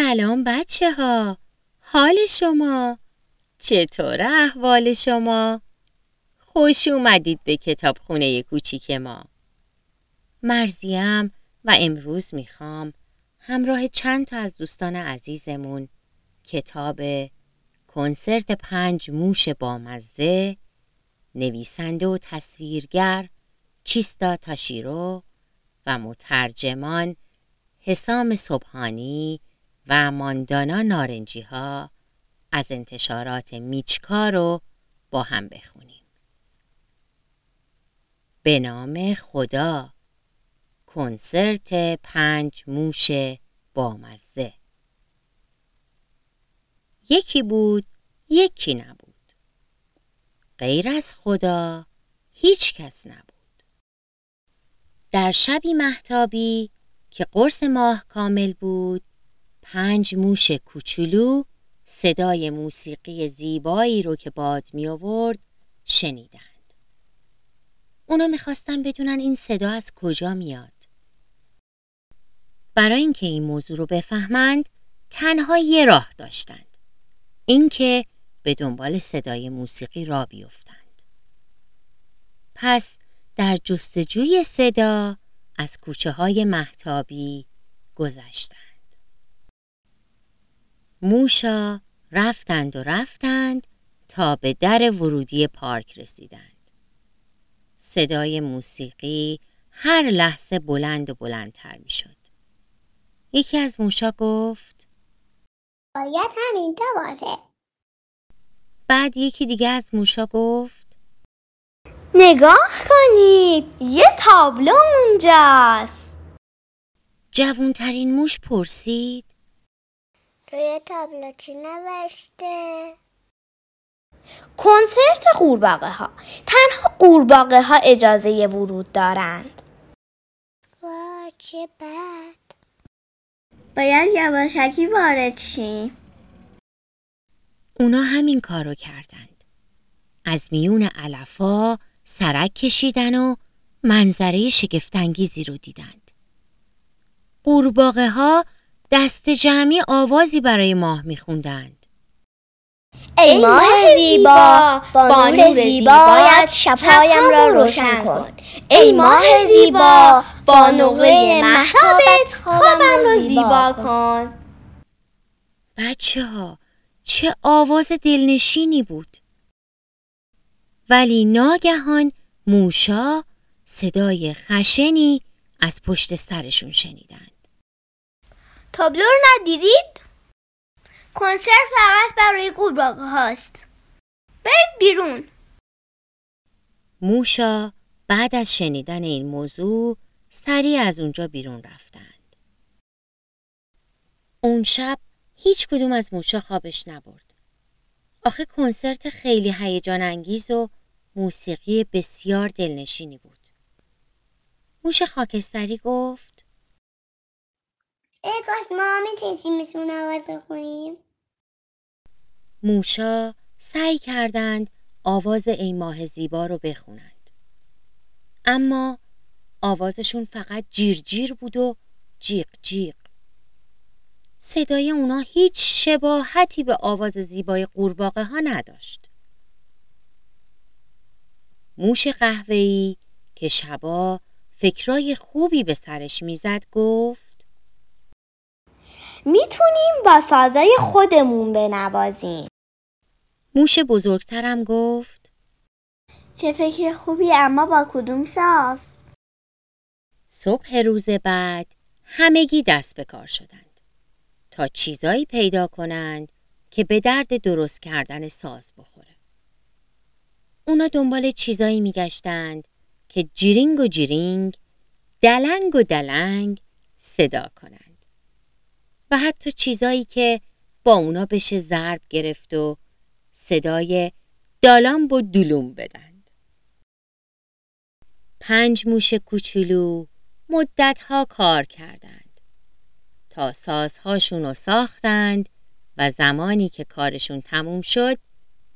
سلام بچه ها حال شما؟ چطور احوال شما؟ خوش اومدید به کتاب خونه کوچیک ما. مرزیم و امروز می‌خوام همراه چند تا از دوستان عزیزمون کتاب کنسرت پنج موش بامزه نویسنده و تصویرگر چیستا تاشیرو و مترجمان حسام صبحانی و ماندانا نارنجی ها از انتشارات میچکا رو با هم بخونیم. به نام خدا کنسرت پنج موش بامزه. یکی بود یکی نبود. غیر از خدا هیچ کس نبود. در شبی محتابی که قرص ماه کامل بود پنج موش کوچولو صدای موسیقی زیبایی رو که باد می آورد شنیدند. اونا می‌خواستن بدونن این صدا از کجا میاد. برای اینکه این موضوع رو بفهمند تنها یه راه داشتند. اینکه به دنبال صدای موسیقی را بیفتند. پس در جستجوی صدا از کوچه های محتابی گذشتند. موشا رفتند و رفتند تا به در ورودی پارک رسیدند. صدای موسیقی هر لحظه بلند و بلندتر می شد. یکی از موشا گفت باید همینجا باشه. بعد یکی دیگه از موشا گفت نگاه کنید یه تابلو اونجاست جوونترین موش پرسید روی تابلو چی نوشته؟ کنسرت قورباغه ها تنها قورباغه ها اجازه ورود دارند وا چه بد باید یواشکی وارد شیم اونا همین کارو کردند. از میون علفا سرک کشیدن و منظره شگفتانگیزی رو دیدند. قورباغه ها دست جمعی آوازی برای ماه میخوندند. ای ماه زیبا با نور زیبایت شبهایم را روشن کن ای ماه زیبا با نقره محتابت خوابم را زیبا کن بچه ها چه آواز دلنشینی بود. ولی ناگهان موشا صدای خشنی از پشت سرشون شنیدند. تابلو رو ندیدید؟ کنسرت فقط برای قورباغه هاست برید بیرون موشا بعد از شنیدن این موضوع سریع از اونجا بیرون رفتند. اون شب هیچ کدوم از موشا خوابش نبرد. آخه کنسرت خیلی هیجان انگیز و موسیقی بسیار دلنشینی بود. موش خاکستری گفت ای کاش ما اون آواز کنیم. موشا سعی کردند آواز ای ماه زیبا رو بخونند. اما آوازشون فقط جیر جیر بود و جیغ جیغ. صدای اونا هیچ شباهتی به آواز زیبای قورباغه ها نداشت. موش قهوه‌ای که شبا فکرای خوبی به سرش می‌زد گفت می‌تونیم با سازای خودمون بنوازیم. موش بزرگترم گفت چه فکر خوبی اما با کدوم ساز؟ صبح روز بعد همگی دست به کار شدند. تا چیزایی پیدا کنند که به درد درست کردن ساز بخوره. اونا دنبال چیزایی میگشتند که جیرینگ و جیرینگ دلنگ و دلنگ صدا کنند. و حتی چیزایی که با اونا بشه ضرب گرفت و صدای دالامب و دولوم بدند. پنج موش کوچولو مدتها کار کردند. تا سازهاشون رو ساختند و زمانی که کارشون تموم شد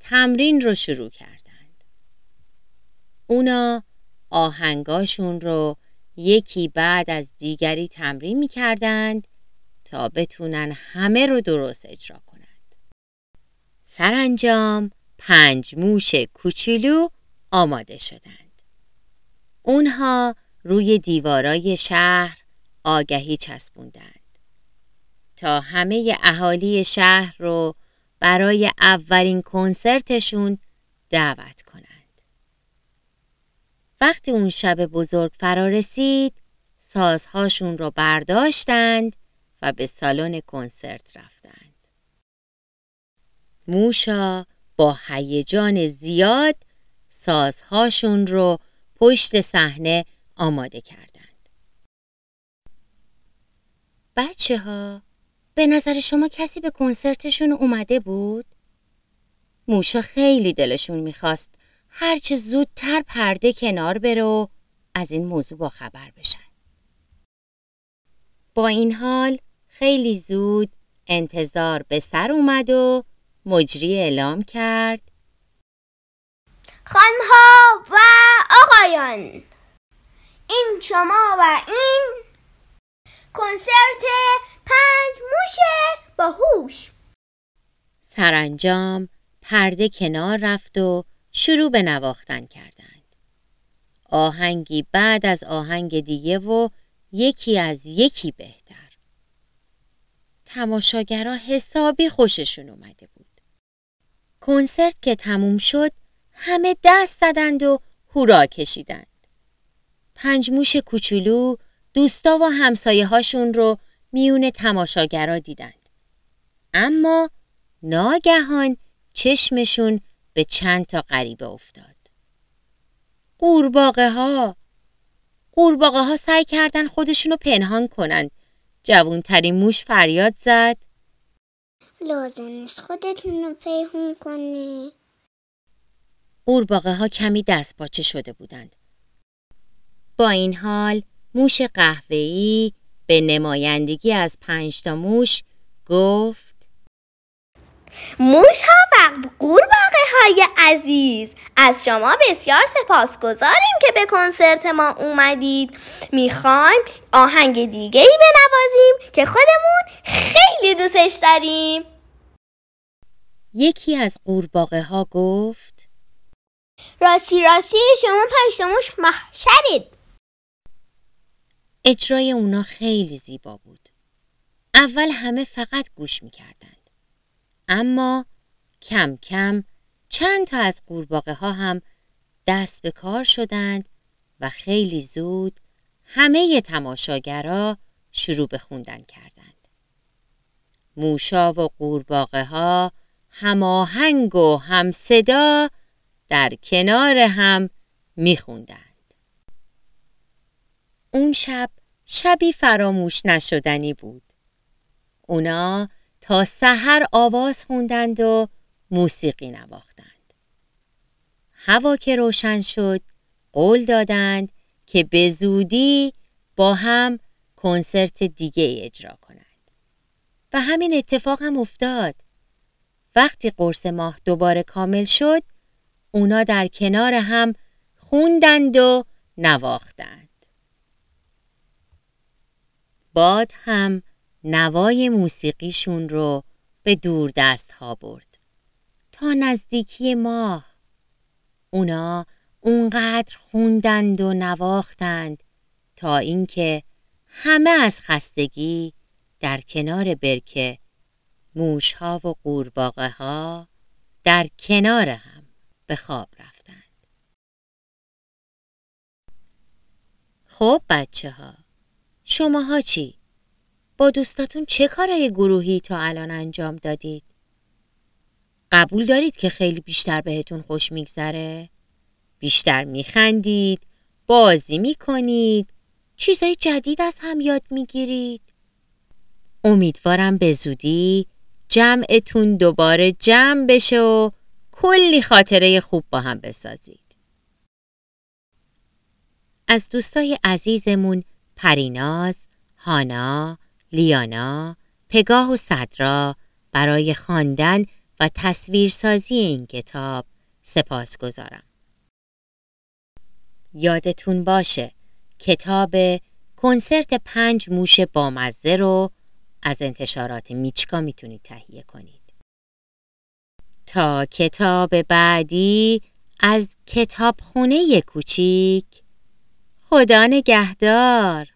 تمرین رو شروع کردند. اونا آهنگاشون رو یکی بعد از دیگری تمرین می کردند تا بتونن همه رو درست اجرا کنند. سرانجام پنج موش کوچولو آماده شدند. اونها روی دیوارای شهر آگهی چسبوندند تا همه اهالی شهر رو برای اولین کنسرتشون دعوت کنند. وقتی اون شب بزرگ فرا رسید، سازهاشون رو برداشتند و به سالن کنسرت رفتند. موشا با هیجان زیاد سازهاشون رو پشت صحنه آماده کردند. بچه ها به نظر شما کسی به کنسرتشون اومده بود؟ موشا خیلی دلشون می‌خواست هرچه زودتر پرده کنار بره و از این موضوع با خبر بشن. با این حال خیلی زود انتظار به سر اومد و مجری اعلام کرد خانمها و آقایان این شما و این کنسرت پنج موش باهوش سرانجام پرده کنار رفت و شروع به نواختن کردند. آهنگی بعد از آهنگ دیگه و یکی از یکی بهتر. تماشاگرها حسابی خوششون اومده بود. کنسرت که تموم شد همه دست زدند و هورا کشیدند. پنج موش کوچولو دوستا و همسایه هاشون رو میون تماشاگرها دیدند. اما ناگهان چشمشون به چند تا غریبه افتاد. قورباغه ها قورباغه ها سعی کردن خودشونو پنهان کنند. جوونترین موش فریاد زد. لازم نیست خودتون رو پیهون کنی. قورباغه ها کمی دست باچه شده بودند. با این حال موش قهوه‌ای به نمایندگی از پنج تا موش گفت. موش ها و قورباغه های عزیز از شما بسیار سپاسگزاریم که به کنسرت ما اومدید می‌خوایم آهنگ دیگه ای بنوازیم که خودمون خیلی دوستش داریم یکی از قورباغه ها گفت راستی راستی شما پشتموش محشرید اجرای اونا خیلی زیبا بود. اول همه فقط گوش می‌کردند. اما کم کم چند تا از قورباغه ها هم دست به کار شدند و خیلی زود همه تماشاگرها شروع به خوندن کردند. موشا و قورباغه ها هماهنگ و هم صدا در کنار هم میخوندند. اون شب شبی فراموش نشدنی بود. اونا تا سحر آواز خوندند و موسیقی نواختند. هوا که روشن شد قول دادند که به زودی با هم کنسرت دیگه اجرا کنند. و همین اتفاق هم افتاد. وقتی قرص ماه دوباره کامل شد اونا در کنار هم خوندند و نواختند. باد هم نوای موسیقیشون رو به دور دست ها برد تا نزدیکی ماه اونا اونقدر خوندند و نواختند تا اینکه همه از خستگی در کنار برکه موشها و قورباغه ها در کنار هم به خواب رفتند خب بچه ها شماها چی؟ با دوستاتون چه کارای گروهی تا الان انجام دادید؟ قبول دارید که خیلی بیشتر بهتون خوش میگذره؟ بیشتر میخندید، بازی می‌کنید، چیزای جدید از هم یاد می‌گیرید؟ امیدوارم به زودی جمعتون دوباره جمع بشه و کلی خاطره خوب با هم بسازید. از دوستای عزیزمون پریناز، هانا، لیانا، پگاه و صدرا برای خواندن و تصویرسازی این کتاب سپاس گذارم. یادتون باشه کتاب کنسرت پنج موش بامزه رو از انتشارات میچکا می‌تونید تهیه کنید. تا کتاب بعدی از کتابخونه کوچیک خدا نگهدار